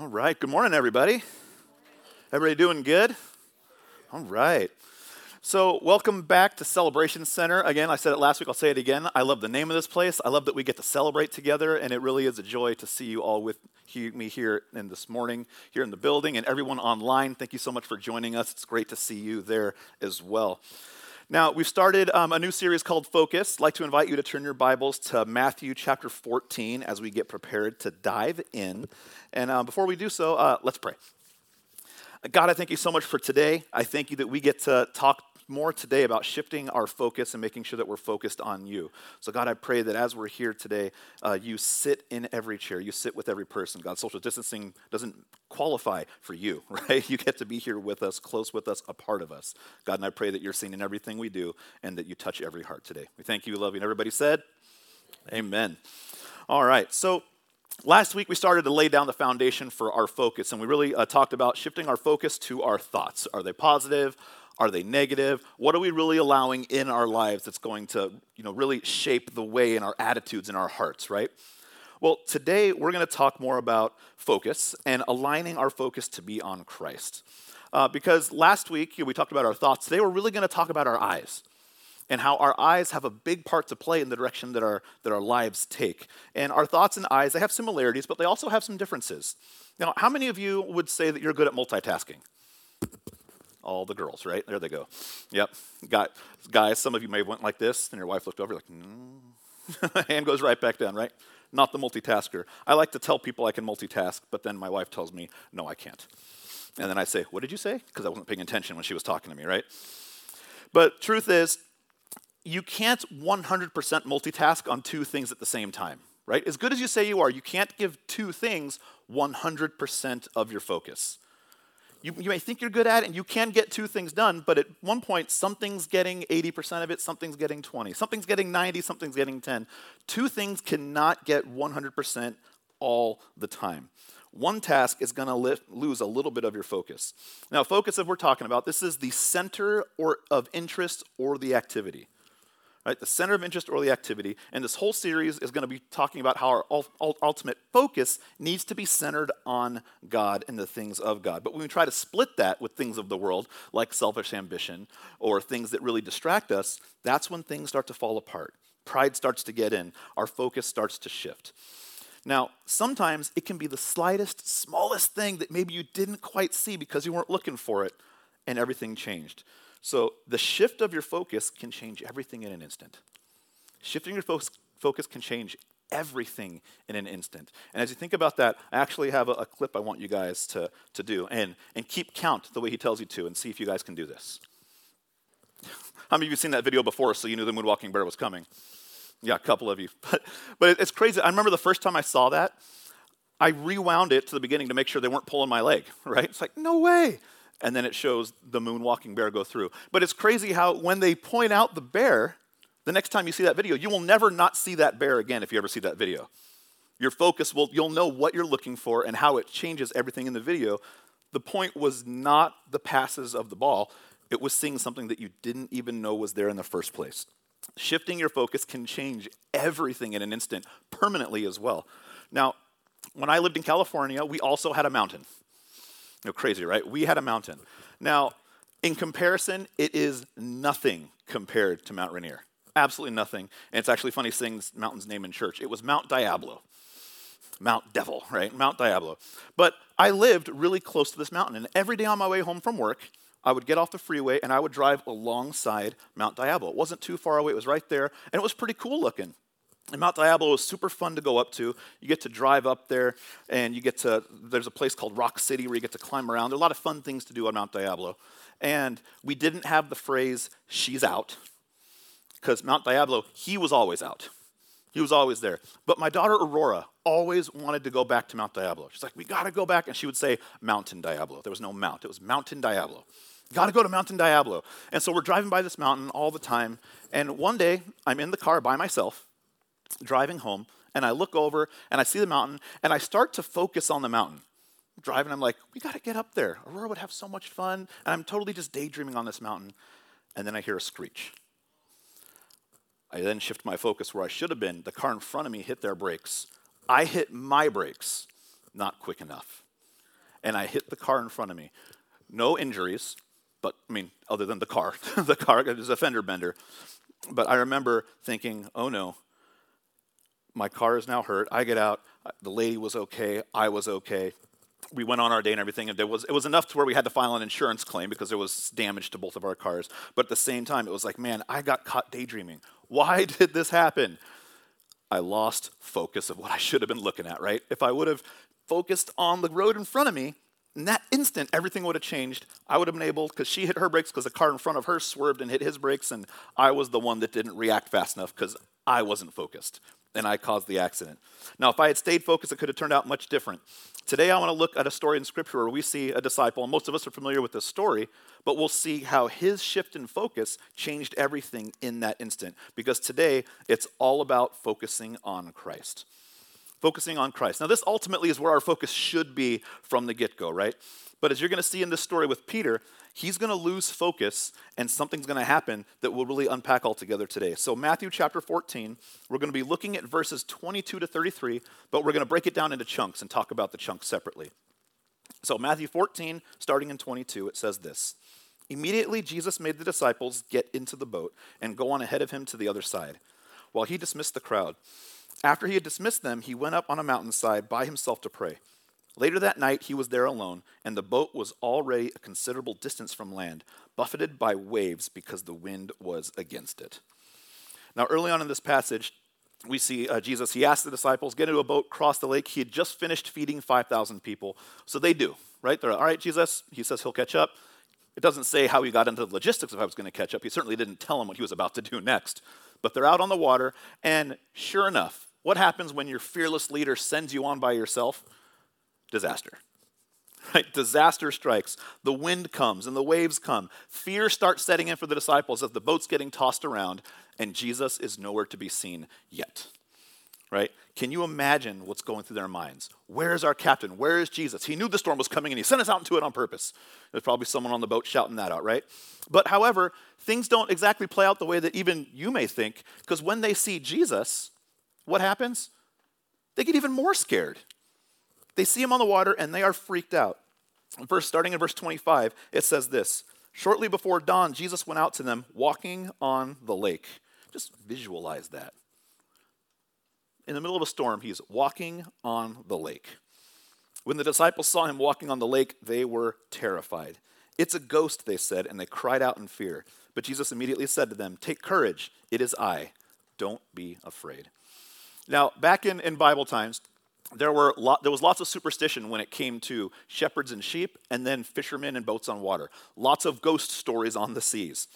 All right. Good morning, everybody. Everybody doing good? All right. So, welcome back to Celebration Center. Again, I said it last week, I'll say it again. I love the name of this place. I love that we get to celebrate together, and it really is a joy to see you all with me here in this morning, here in the building, and everyone online. Thank you so much for joining us. It's great to see you there as well. Now, we've started um, a new series called Focus. I'd like to invite you to turn your Bibles to Matthew chapter 14 as we get prepared to dive in. And uh, before we do so, uh, let's pray. God, I thank you so much for today. I thank you that we get to talk more today about shifting our focus and making sure that we're focused on you. So, God, I pray that as we're here today, uh, you sit in every chair, you sit with every person. God, social distancing doesn't qualify for you, right? You get to be here with us, close with us, a part of us. God, and I pray that you're seen in everything we do and that you touch every heart today. We thank you, we love you. And everybody said, Amen. All right, so last week we started to lay down the foundation for our focus, and we really uh, talked about shifting our focus to our thoughts. Are they positive? Are they negative? What are we really allowing in our lives that's going to, you know, really shape the way in our attitudes and our hearts, right? Well, today we're going to talk more about focus and aligning our focus to be on Christ. Uh, because last week you know, we talked about our thoughts. Today we're really going to talk about our eyes and how our eyes have a big part to play in the direction that our, that our lives take. And our thoughts and eyes, they have similarities, but they also have some differences. Now, how many of you would say that you're good at multitasking? all the girls, right? There they go. Yep. Got guys, some of you may have went like this, and your wife looked over like, no. Mm. Hand goes right back down, right? Not the multitasker. I like to tell people I can multitask, but then my wife tells me, no, I can't. And then I say, what did you say? Because I wasn't paying attention when she was talking to me, right? But truth is, you can't 100% multitask on two things at the same time, right? As good as you say you are, you can't give two things 100% of your focus you, you may think you're good at it and you can get two things done, but at one point, something's getting 80% of it, something's getting 20, something's getting 90, something's getting 10. Two things cannot get 100% all the time. One task is going to lose a little bit of your focus. Now, focus that we're talking about, this is the center or of interest or the activity right? The center of interest or the activity. And this whole series is going to be talking about how our ultimate focus needs to be centered on God and the things of God. But when we try to split that with things of the world, like selfish ambition or things that really distract us, that's when things start to fall apart. Pride starts to get in, our focus starts to shift. Now, sometimes it can be the slightest, smallest thing that maybe you didn't quite see because you weren't looking for it, and everything changed. So the shift of your focus can change everything in an instant. Shifting your focus, focus can change everything in an instant. And as you think about that, I actually have a, a, clip I want you guys to, to do and, and keep count the way he tells you to and see if you guys can do this. How many of you seen that video before so you knew the moonwalking bear was coming? Yeah, a couple of you. But, but it's crazy. I remember the first time I saw that, I rewound it to the beginning to make sure they weren't pulling my leg, right? It's like, no way and then it shows the moonwalking bear go through. But it's crazy how when they point out the bear, the next time you see that video, you will never not see that bear again if you ever see that video. Your focus will, you'll know what you're looking for and how it changes everything in the video. The point was not the passes of the ball, it was seeing something that you didn't even know was there in the first place. Shifting your focus can change everything in an instant, permanently as well. Now, when I lived in California, we also had a mountain. Know, crazy, right? We had a mountain. Now, in comparison, it is nothing compared to Mount Rainier. Absolutely nothing. And it's actually funny saying this mountain's name in church. It was Mount Diablo. Mount Devil, right? Mount Diablo. But I lived really close to this mountain. And every day on my way home from work, I would get off the freeway and I would drive alongside Mount Diablo. It wasn't too far away, it was right there. And it was pretty cool looking. And Mount Diablo is super fun to go up to. You get to drive up there, and you get to, there's a place called Rock City where you get to climb around. There are a lot of fun things to do on Mount Diablo. And we didn't have the phrase, she's out, because Mount Diablo, he was always out. He was always there. But my daughter Aurora always wanted to go back to Mount Diablo. She's like, we gotta go back. And she would say, Mountain Diablo. There was no mount, it was Mountain Diablo. Gotta go to Mountain Diablo. And so we're driving by this mountain all the time. And one day, I'm in the car by myself driving home, and I look over and I see the mountain, and I start to focus on the mountain. Driving, I'm like, we got to get up there. Aurora would have so much fun. And I'm totally just daydreaming on this mountain. And then I hear a screech. I then shift my focus where I should have been. The car in front of me hit their brakes. I hit my brakes, not quick enough. and I hit the car in front of me. No injuries, but I mean, other than the car. the car is a fender bender. But I remember thinking, oh no, my car is now hurt. I get out. Uh, the lady was okay. I was okay. We went on our day and everything, and it was, it was enough to where we had to file an insurance claim because there was damage to both of our cars. But at the same time, it was like, man, I got caught daydreaming. Why did this happen? I lost focus of what I should have been looking at, right? If I would have focused on the road in front of me, in that instant, everything would have changed. I would have been able, because she hit her brakes because the car in front of her swerved and hit his brakes, and I was the one that didn't react fast enough because I wasn't focused and I caused the accident. Now, if I had stayed focused, it could have turned out much different. Today, I want to look at a story in Scripture where we see a disciple, and most of us are familiar with this story, but we'll see how his shift in focus changed everything in that instant. Because today, it's all about focusing on Christ. Focusing on Christ. Now, this ultimately is where our focus should be from the get go, right? But as you're going to see in this story with Peter, he's going to lose focus and something's going to happen that we'll really unpack altogether today. So, Matthew chapter 14, we're going to be looking at verses 22 to 33, but we're going to break it down into chunks and talk about the chunks separately. So, Matthew 14, starting in 22, it says this Immediately, Jesus made the disciples get into the boat and go on ahead of him to the other side, while he dismissed the crowd. After he had dismissed them, he went up on a mountainside by himself to pray. Later that night, he was there alone, and the boat was already a considerable distance from land, buffeted by waves because the wind was against it. Now, early on in this passage, we see uh, Jesus, he asked the disciples, get into a boat, cross the lake. He had just finished feeding 5,000 people. So they do, right? They're, all right, Jesus, he says he'll catch up. It doesn't say how he got into the logistics of how he was going to catch up. He certainly didn't tell them what he was about to do next. But they're out on the water, and sure enough, what happens when your fearless leader sends you on by yourself? Disaster. Right? Disaster strikes. The wind comes and the waves come. Fear starts setting in for the disciples as the boat's getting tossed around, and Jesus is nowhere to be seen yet. Right? Can you imagine what's going through their minds? Where is our captain? Where is Jesus? He knew the storm was coming and he sent us out into it on purpose. There's probably someone on the boat shouting that out, right? But however, things don't exactly play out the way that even you may think, because when they see Jesus, what happens? They get even more scared. They see him on the water and they are freaked out. Verse starting in verse 25, it says this Shortly before dawn, Jesus went out to them walking on the lake. Just visualize that. In the middle of a storm, he's walking on the lake. When the disciples saw him walking on the lake, they were terrified. It's a ghost, they said, and they cried out in fear. But Jesus immediately said to them, Take courage, it is I. Don't be afraid. Now, back in, in Bible times, there, were there was lots of superstition when it came to shepherds and sheep, and then fishermen and boats on water. Lots of ghost stories on the seas.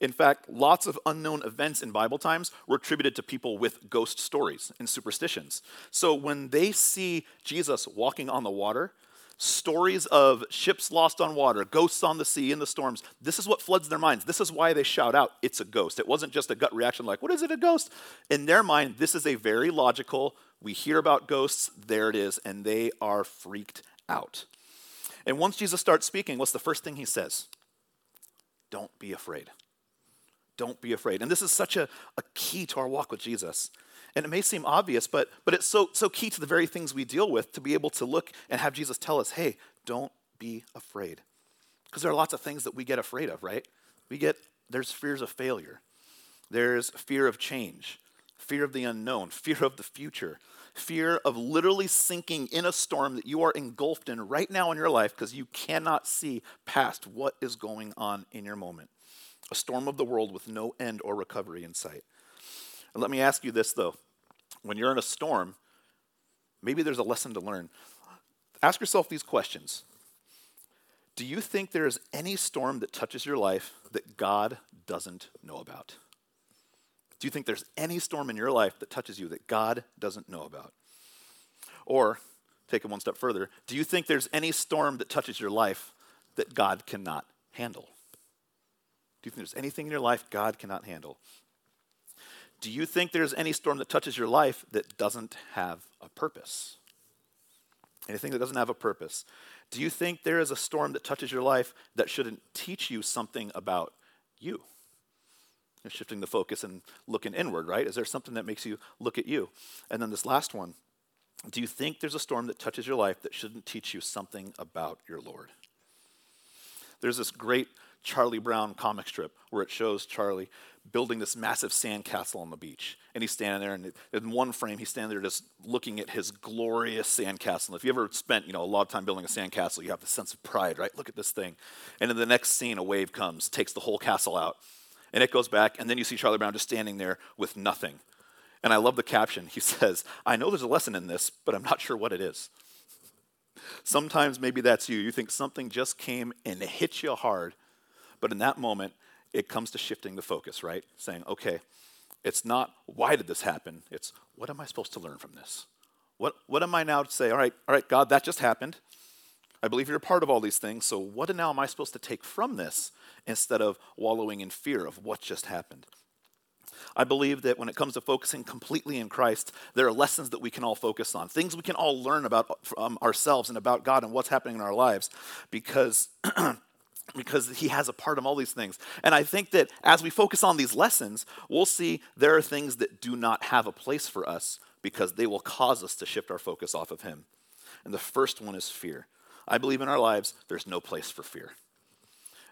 In fact, lots of unknown events in Bible times were attributed to people with ghost stories and superstitions. So when they see Jesus walking on the water, stories of ships lost on water, ghosts on the sea in the storms, this is what floods their minds. This is why they shout out, it's a ghost. It wasn't just a gut reaction like, what is it, a ghost? In their mind, this is a very logical, we hear about ghosts, there it is, and they are freaked out. And once Jesus starts speaking, what's the first thing he says? Don't be afraid. Don't be afraid. And this is such a, a key to our walk with Jesus. And it may seem obvious, but, but it's so, so key to the very things we deal with to be able to look and have Jesus tell us, hey, don't be afraid. Because there are lots of things that we get afraid of, right? We get, there's fears of failure, there's fear of change, fear of the unknown, fear of the future, fear of literally sinking in a storm that you are engulfed in right now in your life because you cannot see past what is going on in your moment. A storm of the world with no end or recovery in sight. And let me ask you this though when you're in a storm, maybe there's a lesson to learn. Ask yourself these questions Do you think there is any storm that touches your life that God doesn't know about? Do you think there's any storm in your life that touches you that God doesn't know about? Or, take it one step further, do you think there's any storm that touches your life that God cannot handle? Do you think there's anything in your life God cannot handle? Do you think there's any storm that touches your life that doesn't have a purpose? Anything that doesn't have a purpose? Do you think there is a storm that touches your life that shouldn't teach you something about you? You're shifting the focus and looking inward, right? Is there something that makes you look at you? And then this last one Do you think there's a storm that touches your life that shouldn't teach you something about your Lord? There's this great Charlie Brown comic strip where it shows Charlie building this massive sandcastle on the beach. And he's standing there, and in one frame, he's standing there just looking at his glorious sandcastle. If you ever spent, you know, a lot of time building a sandcastle, you have the sense of pride, right? Look at this thing. And in the next scene, a wave comes, takes the whole castle out, and it goes back, and then you see Charlie Brown just standing there with nothing. And I love the caption. He says, I know there's a lesson in this, but I'm not sure what it is. Sometimes maybe that's you. You think something just came and hit you hard, but in that moment, it comes to shifting the focus, right? Saying, okay, it's not why did this happen? It's what am I supposed to learn from this? What, what am I now to say? All right, all right, God, that just happened. I believe you're a part of all these things. So what now am I supposed to take from this instead of wallowing in fear of what just happened? I believe that when it comes to focusing completely in Christ, there are lessons that we can all focus on, things we can all learn about um, ourselves and about God and what's happening in our lives because. because he has a part of all these things. And I think that as we focus on these lessons, we'll see there are things that do not have a place for us because they will cause us to shift our focus off of him. And the first one is fear. I believe in our lives, there's no place for fear.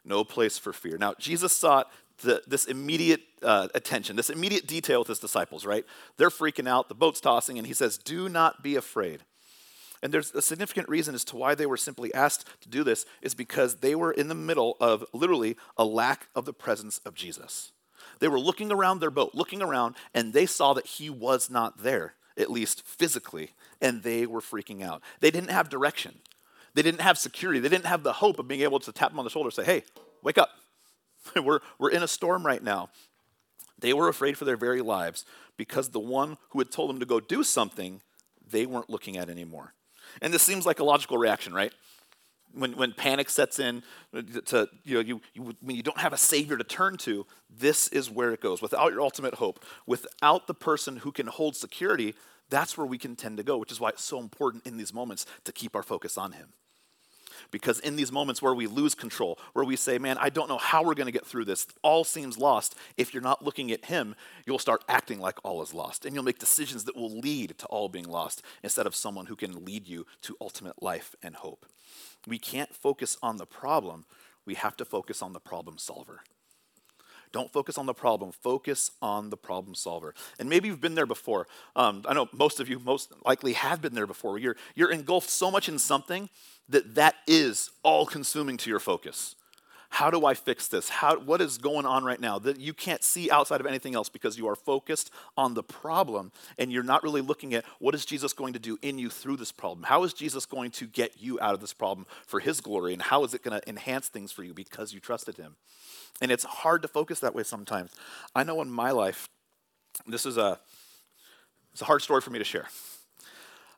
No place for fear. Now, Jesus sought the, this immediate uh, attention, this immediate detail with his disciples, right? They're freaking out, the boat's tossing, and he says, Do not be afraid. And there's a significant reason as to why they were simply asked to do this, is because they were in the middle of literally a lack of the presence of Jesus. They were looking around their boat, looking around, and they saw that he was not there, at least physically, and they were freaking out. They didn't have direction. They didn't have security. They didn't have the hope of being able to tap him on the shoulder and say, hey, wake up. we're, we're in a storm right now. They were afraid for their very lives because the one who had told them to go do something, they weren't looking at anymore. And this seems like a logical reaction, right? When, when panic sets in, to, you know, you, you, when you don't have a savior to turn to, this is where it goes. Without your ultimate hope, without the person who can hold security, that's where we can tend to go, which is why it's so important in these moments to keep our focus on Him. Because in these moments where we lose control, where we say, man, I don't know how we're going to get through this, all seems lost. If you're not looking at Him, you'll start acting like all is lost. And you'll make decisions that will lead to all being lost instead of someone who can lead you to ultimate life and hope. We can't focus on the problem, we have to focus on the problem solver. Don't focus on the problem, focus on the problem solver. And maybe you've been there before. Um, I know most of you most likely have been there before. You're, you're engulfed so much in something that that is all consuming to your focus. How do I fix this? How, what is going on right now that you can't see outside of anything else because you are focused on the problem and you're not really looking at what is Jesus going to do in you through this problem? How is Jesus going to get you out of this problem for his glory? And how is it going to enhance things for you because you trusted him? And it's hard to focus that way sometimes. I know in my life, this is a, it's a hard story for me to share.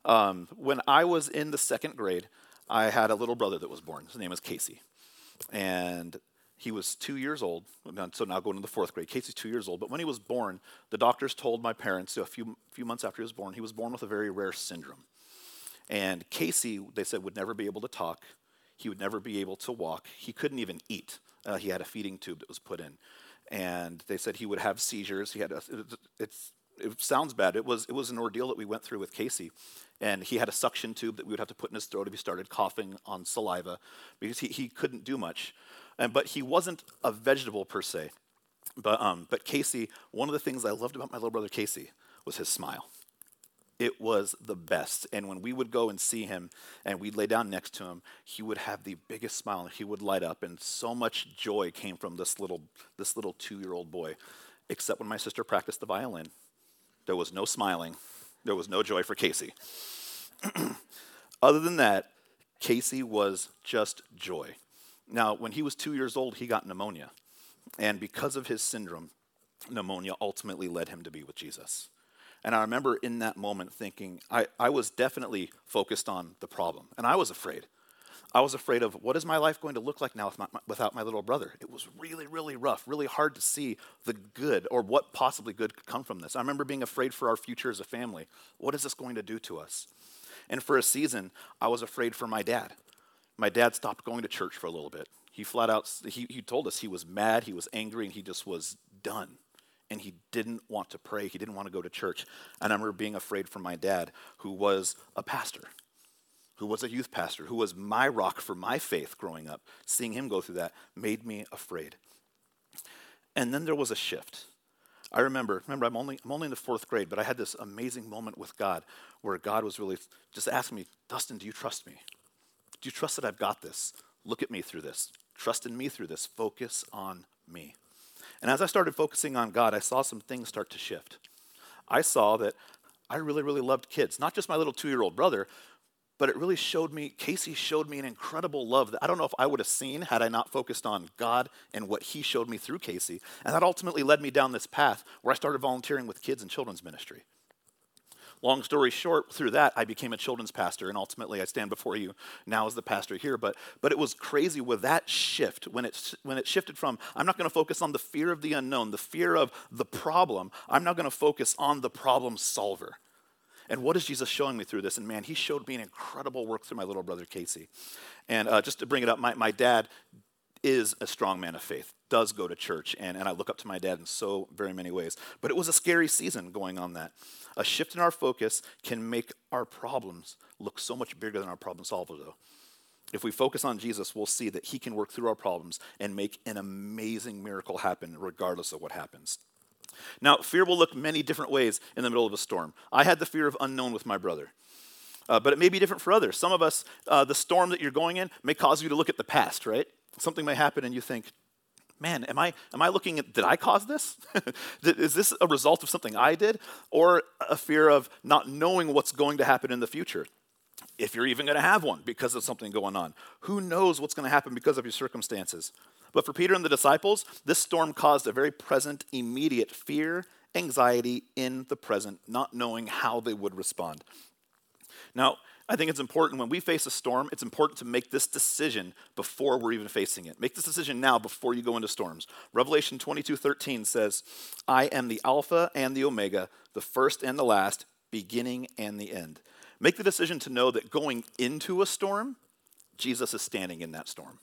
Um, when I was in the second grade, I had a little brother that was born. His name was Casey. And he was two years old, so now going to the fourth grade. Casey's two years old, but when he was born, the doctors told my parents a few, few months after he was born, he was born with a very rare syndrome. And Casey, they said, would never be able to talk. He would never be able to walk. He couldn't even eat. Uh, he had a feeding tube that was put in. And they said he would have seizures. He had a, it, it's, it sounds bad. It was, it was an ordeal that we went through with Casey and he had a suction tube that we would have to put in his throat if he started coughing on saliva because he, he couldn't do much. And, but he wasn't a vegetable per se. But, um, but Casey, one of the things I loved about my little brother Casey was his smile. It was the best. And when we would go and see him and we'd lay down next to him, he would have the biggest smile and he would light up. And so much joy came from this little, this little two year old boy. Except when my sister practiced the violin, there was no smiling, there was no joy for Casey. Other than that, Casey was just joy. Now, when he was two years old, he got pneumonia. And because of his syndrome, pneumonia ultimately led him to be with Jesus. And I remember in that moment thinking, I, I was definitely focused on the problem, and I was afraid. I was afraid of what is my life going to look like now with my, without my little brother. It was really, really rough, really hard to see the good or what possibly good could come from this. I remember being afraid for our future as a family. What is this going to do to us? And for a season, I was afraid for my dad. My dad stopped going to church for a little bit. He flat out, he, he told us he was mad, he was angry, and he just was done. and he didn't want to pray. He didn't want to go to church. And I remember being afraid for my dad, who was a pastor, who was a youth pastor, who was my rock for my faith growing up. Seeing him go through that made me afraid. And then there was a shift. I remember, remember, I'm only, I'm only in the fourth grade, but I had this amazing moment with God where God was really just asking me, Dustin, do you trust me? Do you trust that I've got this? Look at me through this. Trust in me through this. Focus on me. And as I started focusing on God, I saw some things start to shift. I saw that I really, really loved kids, not just my little two year old brother, but it really showed me, Casey showed me an incredible love that I don't know if I would have seen had I not focused on God and what he showed me through Casey. And that ultimately led me down this path where I started volunteering with kids and children's ministry. Long story short, through that, I became a children's pastor, and ultimately I stand before you now as the pastor here. But, but it was crazy with that shift when it, when it shifted from I'm not going to focus on the fear of the unknown, the fear of the problem, I'm now going to focus on the problem solver. And what is Jesus showing me through this? And man, he showed me an incredible work through my little brother Casey. And uh, just to bring it up, my, my dad is a strong man of faith, does go to church, and, and I look up to my dad in so very many ways. But it was a scary season going on that. A shift in our focus can make our problems look so much bigger than our problem solver, though. If we focus on Jesus, we'll see that he can work through our problems and make an amazing miracle happen regardless of what happens. Now, fear will look many different ways in the middle of a storm. I had the fear of unknown with my brother. Uh, but it may be different for others. Some of us, uh, the storm that you're going in may cause you to look at the past, right? Something may happen and you think, man, am I, am I looking at, did I cause this? Is this a result of something I did? Or a fear of not knowing what's going to happen in the future? If you're even going to have one because of something going on. Who knows what's going to happen because of your circumstances? But for Peter and the disciples, this storm caused a very present, immediate fear, anxiety in the present, not knowing how they would respond. Now, I think it's important when we face a storm, it's important to make this decision before we're even facing it. Make this decision now before you go into storms. Revelation 22 13 says, I am the Alpha and the Omega, the first and the last, beginning and the end. Make the decision to know that going into a storm, Jesus is standing in that storm.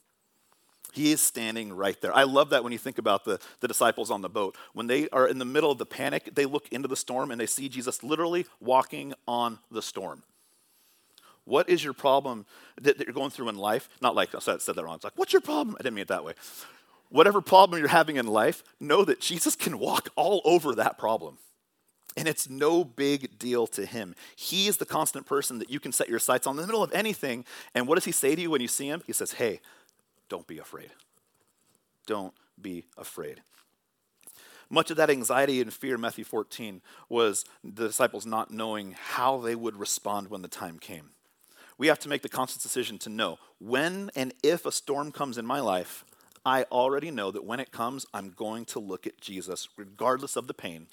He is standing right there. I love that when you think about the, the disciples on the boat. When they are in the middle of the panic, they look into the storm and they see Jesus literally walking on the storm. What is your problem that, that you're going through in life? Not like, I said, said that wrong. It's like, what's your problem? I didn't mean it that way. Whatever problem you're having in life, know that Jesus can walk all over that problem. And it's no big deal to him. He is the constant person that you can set your sights on in the middle of anything. And what does he say to you when you see him? He says, Hey, don't be afraid. Don't be afraid. Much of that anxiety and fear, Matthew 14, was the disciples not knowing how they would respond when the time came we have to make the conscious decision to know when and if a storm comes in my life, I already know that when it comes, I'm going to look at Jesus, regardless of the pain,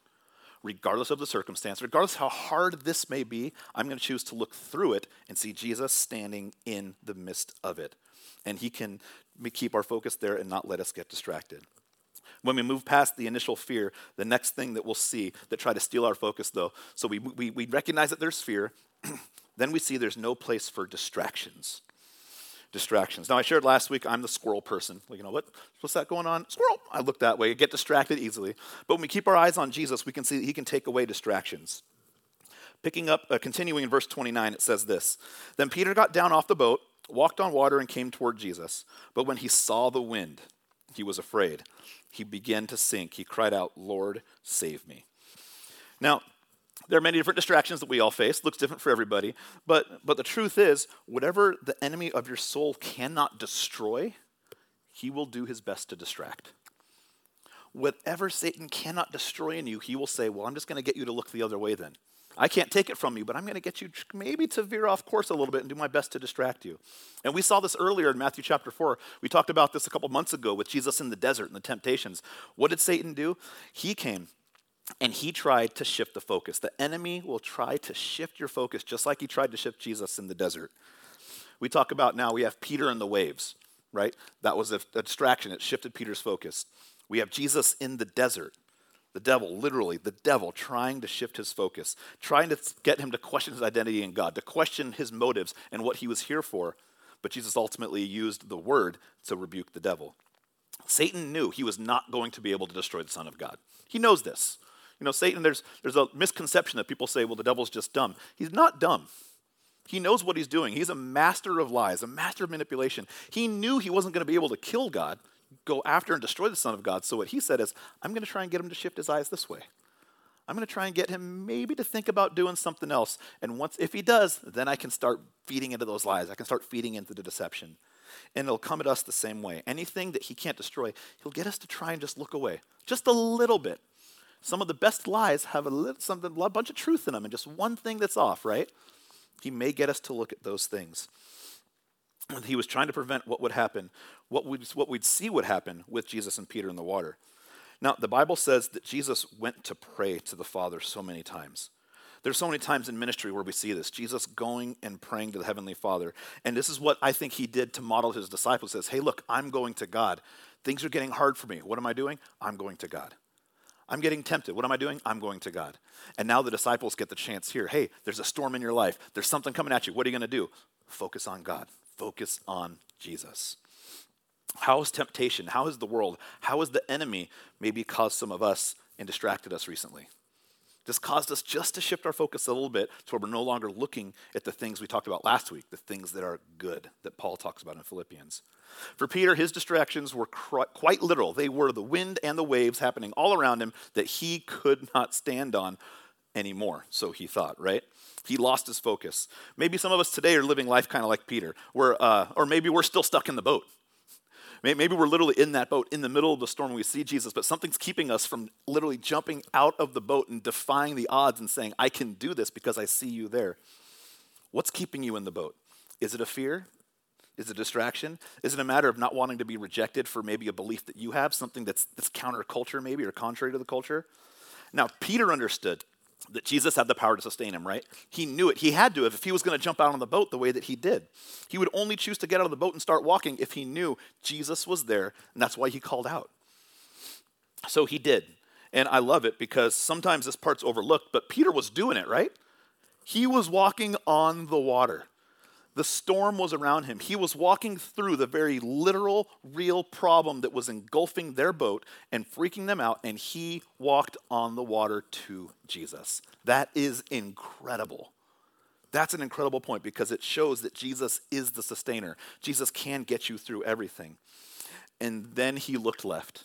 regardless of the circumstance, regardless how hard this may be, I'm going to choose to look through it and see Jesus standing in the midst of it. And he can keep our focus there and not let us get distracted. When we move past the initial fear, the next thing that we'll see that try to steal our focus, though, so we, we, we recognize that there's fear, then we see there's no place for distractions. Distractions. Now, I shared last week I'm the squirrel person. you know, what, what's that going on? Squirrel! I look that way, I get distracted easily. But when we keep our eyes on Jesus, we can see that he can take away distractions. Picking up, uh, continuing in verse 29, it says this Then Peter got down off the boat, walked on water, and came toward Jesus. But when he saw the wind, he was afraid. He began to sink. He cried out, Lord, save me. Now, there are many different distractions that we all face. Looks different for everybody. But, but the truth is, whatever the enemy of your soul cannot destroy, he will do his best to distract. Whatever Satan cannot destroy in you, he will say, Well, I'm just going to get you to look the other way then. I can't take it from you, but I'm going to get you maybe to veer off course a little bit and do my best to distract you. And we saw this earlier in Matthew chapter 4. We talked about this a couple months ago with Jesus in the desert and the temptations. What did Satan do? He came and he tried to shift the focus. The enemy will try to shift your focus just like he tried to shift Jesus in the desert. We talk about now, we have Peter and the waves, right? That was a, a distraction. It shifted Peter's focus. We have Jesus in the desert. The devil, literally, the devil trying to shift his focus, trying to get him to question his identity in God, to question his motives and what he was here for. But Jesus ultimately used the word to rebuke the devil. Satan knew he was not going to be able to destroy the Son of God. He knows this. You know, Satan, there's, there's a misconception that people say, well, the devil's just dumb. He's not dumb. He knows what he's doing. He's a master of lies, a master of manipulation. He knew he wasn't going to be able to kill God, go after and destroy the Son of God. So what he said is, I'm going to try and get him to shift his eyes this way. I'm going to try and get him maybe to think about doing something else. And once, if he does, then I can start feeding into those lies. I can start feeding into the deception. And it'll come at us the same way. Anything that he can't destroy, he'll get us to try and just look away, just a little bit. Some of the best lies have a, little, something, a bunch of truth in them, and just one thing that's off, right? He may get us to look at those things. He was trying to prevent what would happen, what we'd, what we'd see would happen with Jesus and Peter in the water. Now, the Bible says that Jesus went to pray to the Father so many times. There's so many times in ministry where we see this Jesus going and praying to the Heavenly Father. And this is what I think he did to model his disciples says, Hey, look, I'm going to God. Things are getting hard for me. What am I doing? I'm going to God. I'm getting tempted. What am I doing? I'm going to God. And now the disciples get the chance here. Hey, there's a storm in your life. There's something coming at you. What are you going to do? Focus on God. Focus on Jesus. How is temptation? How is the world? How has the enemy maybe caused some of us and distracted us recently? This caused us just to shift our focus a little bit to where we're no longer looking at the things we talked about last week, the things that are good that Paul talks about in Philippians. For Peter, his distractions were quite literal. They were the wind and the waves happening all around him that he could not stand on anymore, so he thought, right? He lost his focus. Maybe some of us today are living life kind of like Peter, where, uh, or maybe we're still stuck in the boat. Maybe we're literally in that boat in the middle of the storm. We see Jesus, but something's keeping us from literally jumping out of the boat and defying the odds and saying, I can do this because I see you there. What's keeping you in the boat? Is it a fear? Is it a distraction? Is it a matter of not wanting to be rejected for maybe a belief that you have, something that's, that's counterculture maybe or contrary to the culture? Now, Peter understood that Jesus had the power to sustain him, right? He knew it. He had to if he was going to jump out on the boat the way that he did. He would only choose to get out of the boat and start walking if he knew Jesus was there, and that's why he called out. So he did. And I love it because sometimes this part's overlooked, but Peter was doing it, right? He was walking on the water. The storm was around him. He was walking through the very literal, real problem that was engulfing their boat and freaking them out, and he walked on the water to Jesus. That is incredible. That's an incredible point because it shows that Jesus is the sustainer. Jesus can get you through everything. And then he looked left.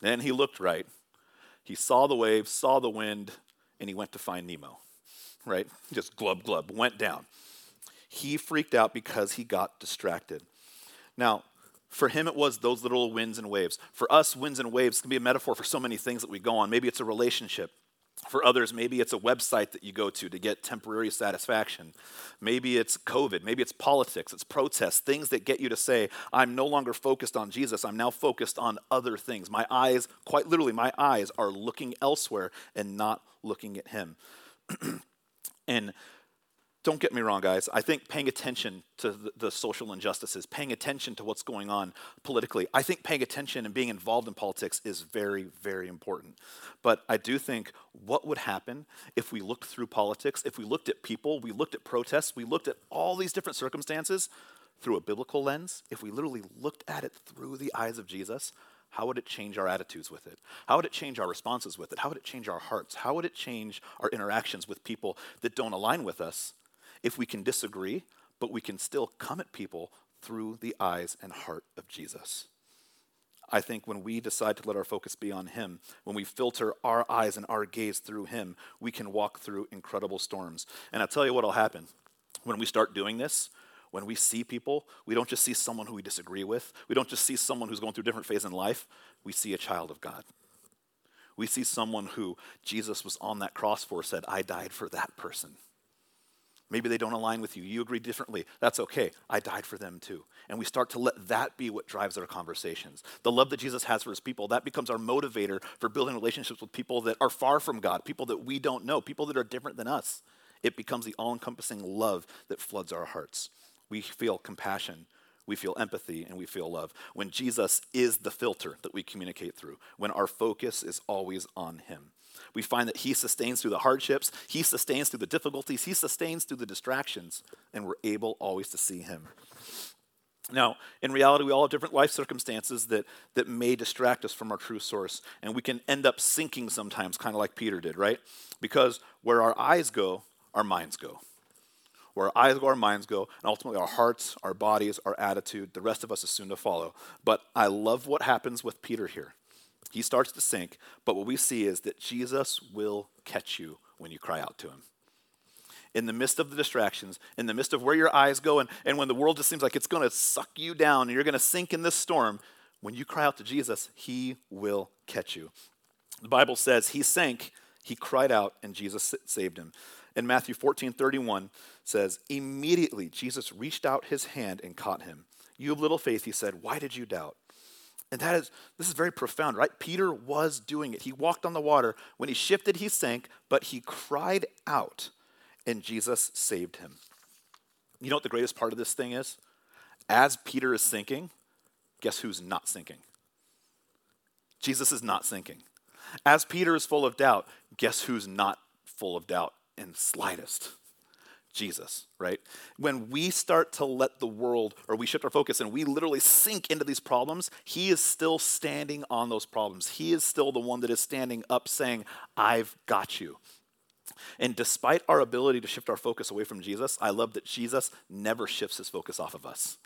Then he looked right. He saw the waves, saw the wind, and he went to find Nemo, right? Just glub, glub, went down. He freaked out because he got distracted. Now, for him, it was those little winds and waves. For us, winds and waves can be a metaphor for so many things that we go on. Maybe it's a relationship. For others, maybe it's a website that you go to to get temporary satisfaction. Maybe it's COVID. Maybe it's politics. It's protests, things that get you to say, I'm no longer focused on Jesus. I'm now focused on other things. My eyes, quite literally, my eyes are looking elsewhere and not looking at Him. and don't get me wrong, guys. I think paying attention to the, the, social injustices, paying attention to what's going on politically, I think paying attention and being involved in politics is very, very important. But I do think what would happen if we looked through politics, if we looked at people, we looked at protests, we looked at all these different circumstances through a biblical lens, if we literally looked at it through the eyes of Jesus, how would it change our attitudes with it? How would it change our responses with it? How would it change our hearts? How would it change our interactions with people that don't align with us? If we can disagree, but we can still come at people through the eyes and heart of Jesus. I think when we decide to let our focus be on Him, when we filter our eyes and our gaze through Him, we can walk through incredible storms. And I'll tell you what will happen. When we start doing this, when we see people, we don't just see someone who we disagree with. We don't just see someone who's going through a different phase in life. We see a child of God. We see someone who Jesus was on that cross for, said, I died for that person. Maybe they don't align with you. You agree differently. That's okay. I died for them too. And we start to let that be what drives our conversations. The love that Jesus has for his people, that becomes our motivator for building relationships with people that are far from God, people that we don't know, people that are different than us. It becomes the all encompassing love that floods our hearts. We feel compassion, we feel empathy, and we feel love. When Jesus is the filter that we communicate through, when our focus is always on him we find that He sustains through the hardships, He sustains through the difficulties, He sustains through the distractions, and we're able always to see Him. Now, in reality, we all have different life circumstances that, that may distract us from our true source, and we can end up sinking sometimes, kind of like Peter did, right? Because where our eyes go, our minds go. Where our eyes go, our minds go, and ultimately our hearts, our bodies, our attitude, the rest of us is soon to follow. But I love what happens with Peter here. He starts to sink, but what we see is that Jesus will catch you when you cry out to him in the midst of the distractions, in the midst of where your eyes go, and, and when the world just seems like it's going to suck you down and you're going to sink in this storm, when you cry out to Jesus, he will catch you. The Bible says he sank, he cried out, and Jesus saved him. In Matthew 14 31 says, Immediately Jesus reached out his hand and caught him. You have little faith, he said, why did you doubt? And that is, this is very profound, right? Peter was doing it. He walked on the water. When he shifted, he sank, but he cried out and Jesus saved him. You know what the greatest part of this thing is? As Peter is sinking, guess who's not sinking? Jesus is not sinking. As Peter is full of doubt, guess who's not full of doubt in slightest? Jesus, right? When we start to let the world, or we shift our focus and we literally sink into these problems, He is still standing on those problems. He is still the one that is standing up saying, I've got you. And despite our ability to shift our focus away from Jesus, I love that Jesus never shifts his focus off of us.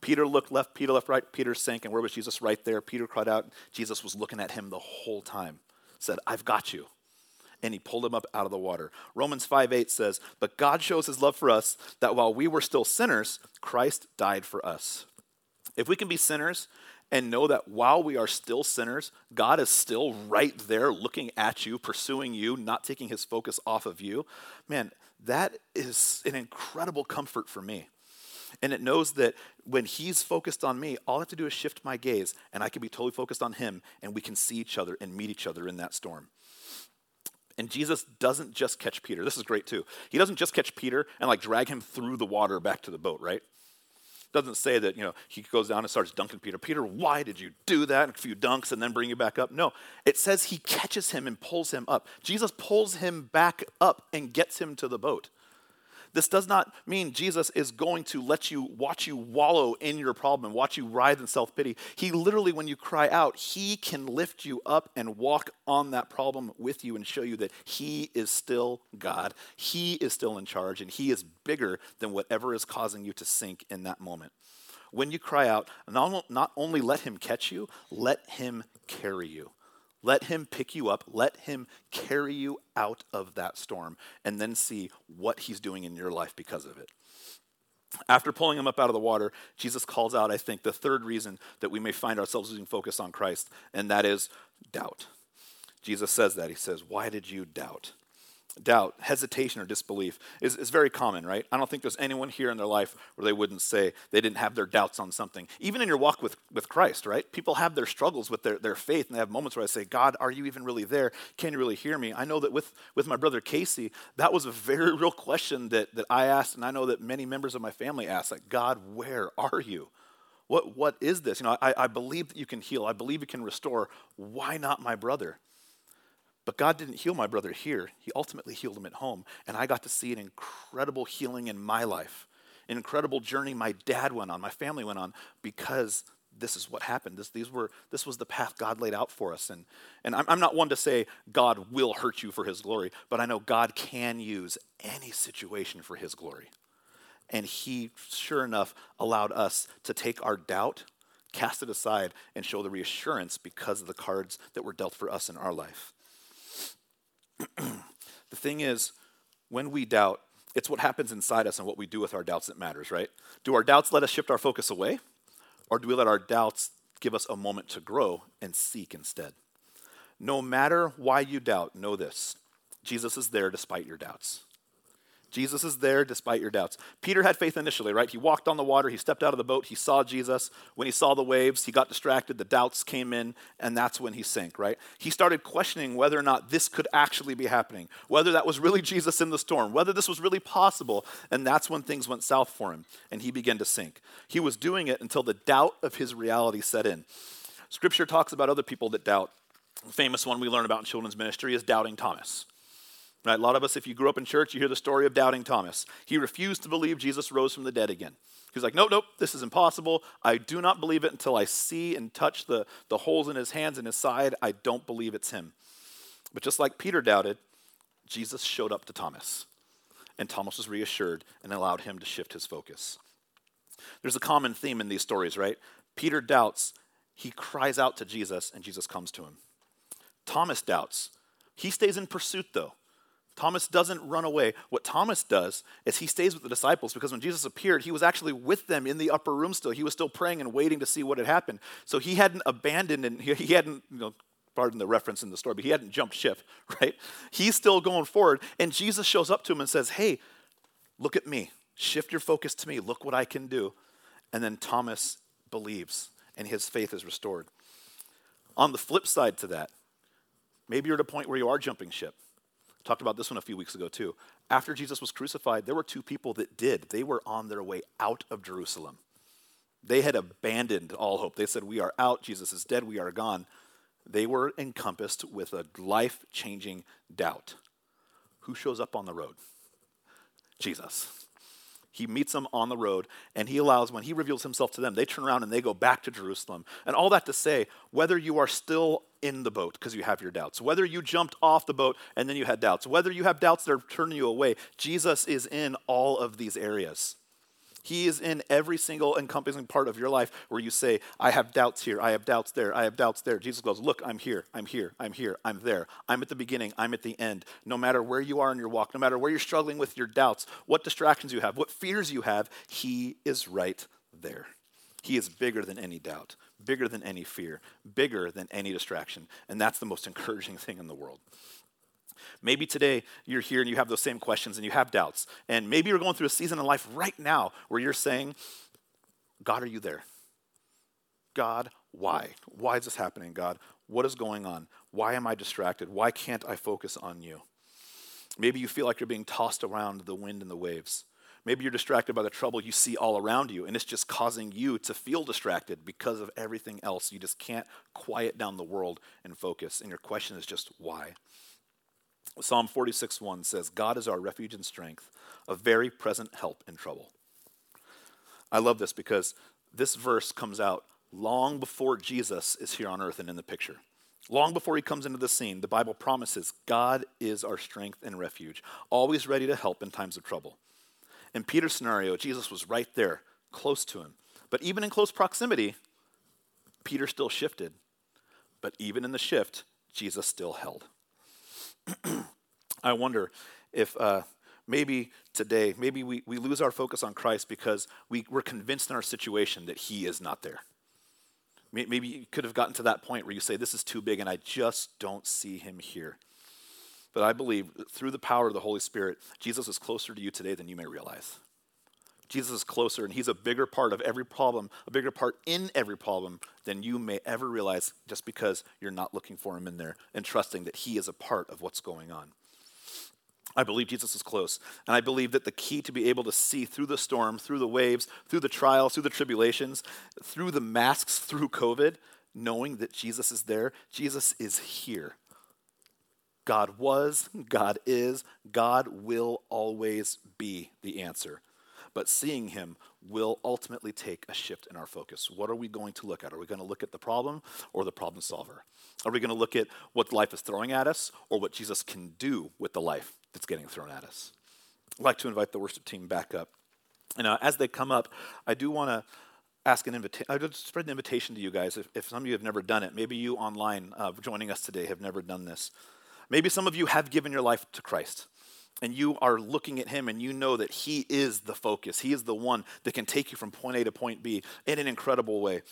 Peter looked left, Peter left right, Peter sank, and where was Jesus? Right there. Peter cried out. Jesus was looking at him the whole time. Said, I've got you. And he pulled him up out of the water. Romans 5 8 says, But God shows his love for us that while we were still sinners, Christ died for us. If we can be sinners and know that while we are still sinners, God is still right there looking at you, pursuing you, not taking his focus off of you, man, that is an incredible comfort for me. And it knows that when he's focused on me, all I have to do is shift my gaze and I can be totally focused on him and we can see each other and meet each other in that storm. And Jesus doesn't just catch Peter. This is great too. He doesn't just catch Peter and like drag him through the water back to the boat, right? doesn't say that, you know, he goes down and starts dunking Peter. Peter, why did you do that? A few dunks and then bring you back up. No, it says he catches him and pulls him up. Jesus pulls him back up and gets him to the boat. This does not mean Jesus is going to let you watch you wallow in your problem watch you writhe in self pity. He literally, when you cry out, He can lift you up and walk on that problem with you and show you that He is still God. He is still in charge and He is bigger than whatever is causing you to sink in that moment. When you cry out, not only let Him catch you, let Him carry you. Let him pick you up. Let him carry you out of that storm and then see what he's doing in your life because of it. After pulling him up out of the water, Jesus calls out, I think, the third reason that we may find ourselves losing focus on Christ, and that is doubt. Jesus says that. He says, Why did you doubt? Doubt, hesitation, or disbelief is, is very common, right? I don't think there's anyone here in their life where they wouldn't say they didn't have their doubts on something. Even in your walk with, with Christ, right? People have their struggles with their, their faith, and they have moments where I say, God, are you even really there? Can you really hear me? I know that with, with my brother Casey, that was a very real question that, that I asked, and I know that many members of my family asked, like, God, where are you? What, what is this? You know, I, I believe that you can heal. I believe you can restore. Why not my brother? But God didn't heal my brother here. He ultimately healed him at home. And I got to see an incredible healing in my life, an incredible journey my dad went on, my family went on, because this is what happened. This, these were, this was the path God laid out for us. And, and I'm, I'm not one to say God will hurt you for his glory, but I know God can use any situation for his glory. And he, sure enough, allowed us to take our doubt, cast it aside, and show the reassurance because of the cards that were dealt for us in our life. the thing is, when we doubt, it's what happens inside us and what we do with our doubts that matters, right? Do our doubts let us shift our focus away? Or do we let our doubts give us a moment to grow and seek instead? No matter why you doubt, know this Jesus is there despite your doubts. Jesus is there despite your doubts. Peter had faith initially, right? He walked on the water, he stepped out of the boat, he saw Jesus. When he saw the waves, he got distracted, the doubts came in, and that's when he sank, right? He started questioning whether or not this could actually be happening, whether that was really Jesus in the storm, whether this was really possible, and that's when things went south for him, and he began to sink. He was doing it until the doubt of his reality set in. Scripture talks about other people that doubt. The famous one we learn about in children's ministry is doubting Thomas. Right? A lot of us, if you grew up in church, you hear the story of doubting Thomas. He refused to believe Jesus rose from the dead again. He's like, nope, nope, this is impossible. I do not believe it until I see and touch the, the holes in his hands and his side. I don't believe it's him. But just like Peter doubted, Jesus showed up to Thomas. And Thomas was reassured and allowed him to shift his focus. There's a common theme in these stories, right? Peter doubts, he cries out to Jesus, and Jesus comes to him. Thomas doubts. He stays in pursuit, though. Thomas doesn't run away. What Thomas does is he stays with the disciples because when Jesus appeared, he was actually with them in the upper room still. He was still praying and waiting to see what had happened. So he hadn't abandoned and he, hadn't, you know, pardon the reference in the story, but he hadn't jumped ship, right? He's still going forward. And Jesus shows up to him and says, Hey, look at me. Shift your focus to me. Look what I can do. And then Thomas believes and his faith is restored. On the flip side to that, maybe you're at a point where you are jumping ship Talked about this one a few weeks ago too. After Jesus was crucified, there were two people that did. They were on their way out of Jerusalem. They had abandoned all hope. They said, We are out. Jesus is dead. We are gone. They were encompassed with a life changing doubt. Who shows up on the road? Jesus. He meets them on the road, and he allows, when he reveals himself to them, they turn around and they go back to Jerusalem. And all that to say, whether you are still in the boat because you have your doubts, whether you jumped off the boat and then you had doubts, whether you have doubts that are turning you away, Jesus is in all of these areas. He is in every single encompassing part of your life where you say, I have doubts here, I have doubts there, I have doubts there. Jesus goes, Look, I'm here, I'm here, I'm here, I'm there. I'm at the beginning, I'm at the end. No matter where you are in your walk, no matter where you're struggling with your doubts, what distractions you have, what fears you have, He is right there. He is bigger than any doubt, bigger than any fear, bigger than any distraction. And that's the most encouraging thing in the world. Maybe today you're here and you have those same questions and you have doubts. And maybe you're going through a season in life right now where you're saying, God, are you there? God, why? Why is this happening, God? What is going on? Why am I distracted? Why can't I focus on you? Maybe you feel like you're being tossed around the wind and the waves. Maybe you're distracted by the trouble you see all around you, and it's just causing you to feel distracted because of everything else. You just can't quiet down the world and focus. And your question is just why? Psalm 46 1 says, God is our refuge and strength, a very present help in trouble. I love this because this verse comes out long before Jesus is here on earth and in the picture. Long before he comes into the scene, the Bible promises God is our strength and refuge, always ready to help in times of trouble. In Peter's scenario, Jesus was right there, close to him. But even in close proximity, Peter still shifted. But even in the shift, Jesus still held. I wonder if uh, maybe today, maybe we, we lose our focus on Christ because we, we're convinced in our situation that He is not there. Maybe you could have gotten to that point where you say, This is too big and I just don't see Him here. But I believe through the power of the Holy Spirit, Jesus is closer to you today than you may realize. Jesus is closer, and He's a bigger part of every problem, a bigger part in every problem than you may ever realize just because you're not looking for Him in there and trusting that He is a part of what's going on. I believe Jesus is close. And I believe that the key to be able to see through the storm, through the waves, through the trials, through the tribulations, through the masks, through COVID, knowing that Jesus is there, Jesus is here. God was, God is, God will always be the answer but seeing him will ultimately take a shift in our focus. What are we going to look at? Are we going to look at the problem or the problem solver? Are we going to look at what life is throwing at us or what Jesus can do with the life that's getting thrown at us? I'd like to invite the worship team back up. And uh, as they come up, I do want to ask an invitation. I just spread an invitation to you guys. If, if, some of you have never done it, maybe you online uh, joining us today have never done this. Maybe some of you have given your life to Christ and you are looking at him and you know that he is the focus. He is the one that can take you from point A to point B in an incredible way.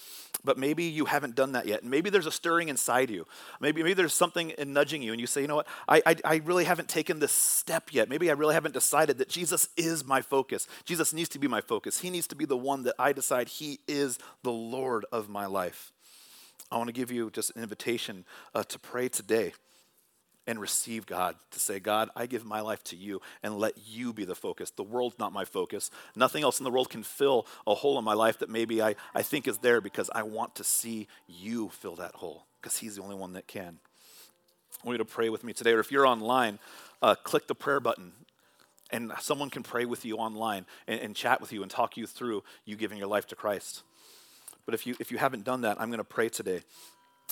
But maybe you haven't done that yet. Maybe there's a stirring inside you. Maybe, maybe there's something in nudging you and you say, you know what, I, I, I really haven't taken this step yet. Maybe I really haven't decided that Jesus is my focus. Jesus needs to be my focus. He needs to be the one that I decide he is the Lord of my life. I want to give you just an invitation uh, to pray today and receive God, to say, God, I give my life to you and let you be the focus. The world's not my focus. Nothing else in the world can fill a hole in my life that maybe I, I think is there because I want to see you fill that hole because He's the only one that can. I want you to pray with me today, or if you're online, uh, click the prayer button. and someone can pray with you online and, and chat with you and talk you through you giving your life to Christ. But if you, if you haven't done that, I'm going to pray today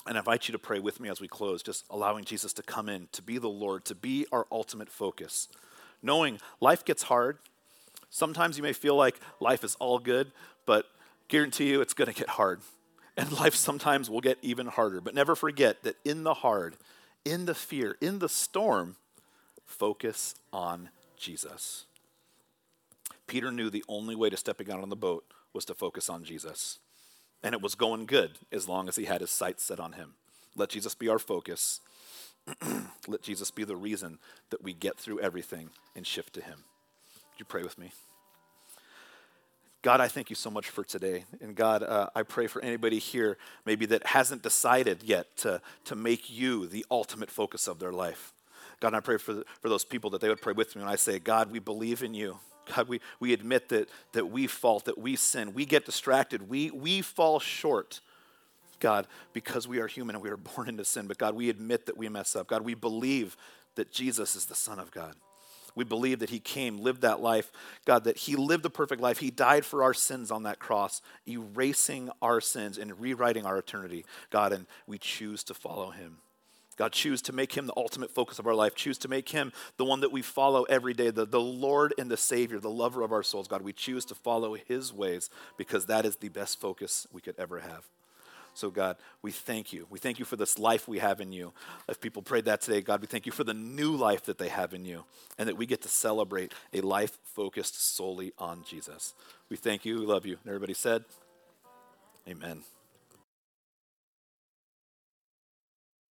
and I invite you to pray with me as we close, just allowing Jesus to come in, to be the Lord, to be our ultimate focus. Knowing life gets hard. Sometimes you may feel like life is all good, but guarantee you it's going to get hard. And life sometimes will get even harder. But never forget that in the hard, in the fear, in the storm, focus on Jesus. Peter knew the only way to stepping out on the boat was to focus on Jesus. And it was going good as long as he had his sights set on him. Let Jesus be our focus. Let Jesus be the reason that we get through everything and shift to him. Would you pray with me? God, I thank you so much for today. And God, uh, I pray for anybody here maybe that hasn't decided yet to, to make you the ultimate focus of their life. God, I pray for, for those people that they would pray with me when I say, God, we believe in you. God, we, we admit that, that we fault, that we sin, we get distracted, we, we fall short. God, because we are human and we are born into sin, but God, we admit that we mess up. God, we believe that Jesus is the Son of God. We believe that he came, lived that life. God, that he lived the perfect life. He died for our sins on that cross, erasing our sins and rewriting our eternity. God, and we choose to follow him. God, choose to make him the ultimate focus of our life. Choose to make him the one that we follow every day, the, the Lord and the Savior, the lover of our souls. God, we choose to follow his ways because that is the best focus we could ever have. So, God, we thank you. We thank you for this life we have in you. If people prayed that today, God, we thank you for the new life that they have in you and that we get to celebrate a life focused solely on Jesus. We thank you. We love you. And everybody said, Amen.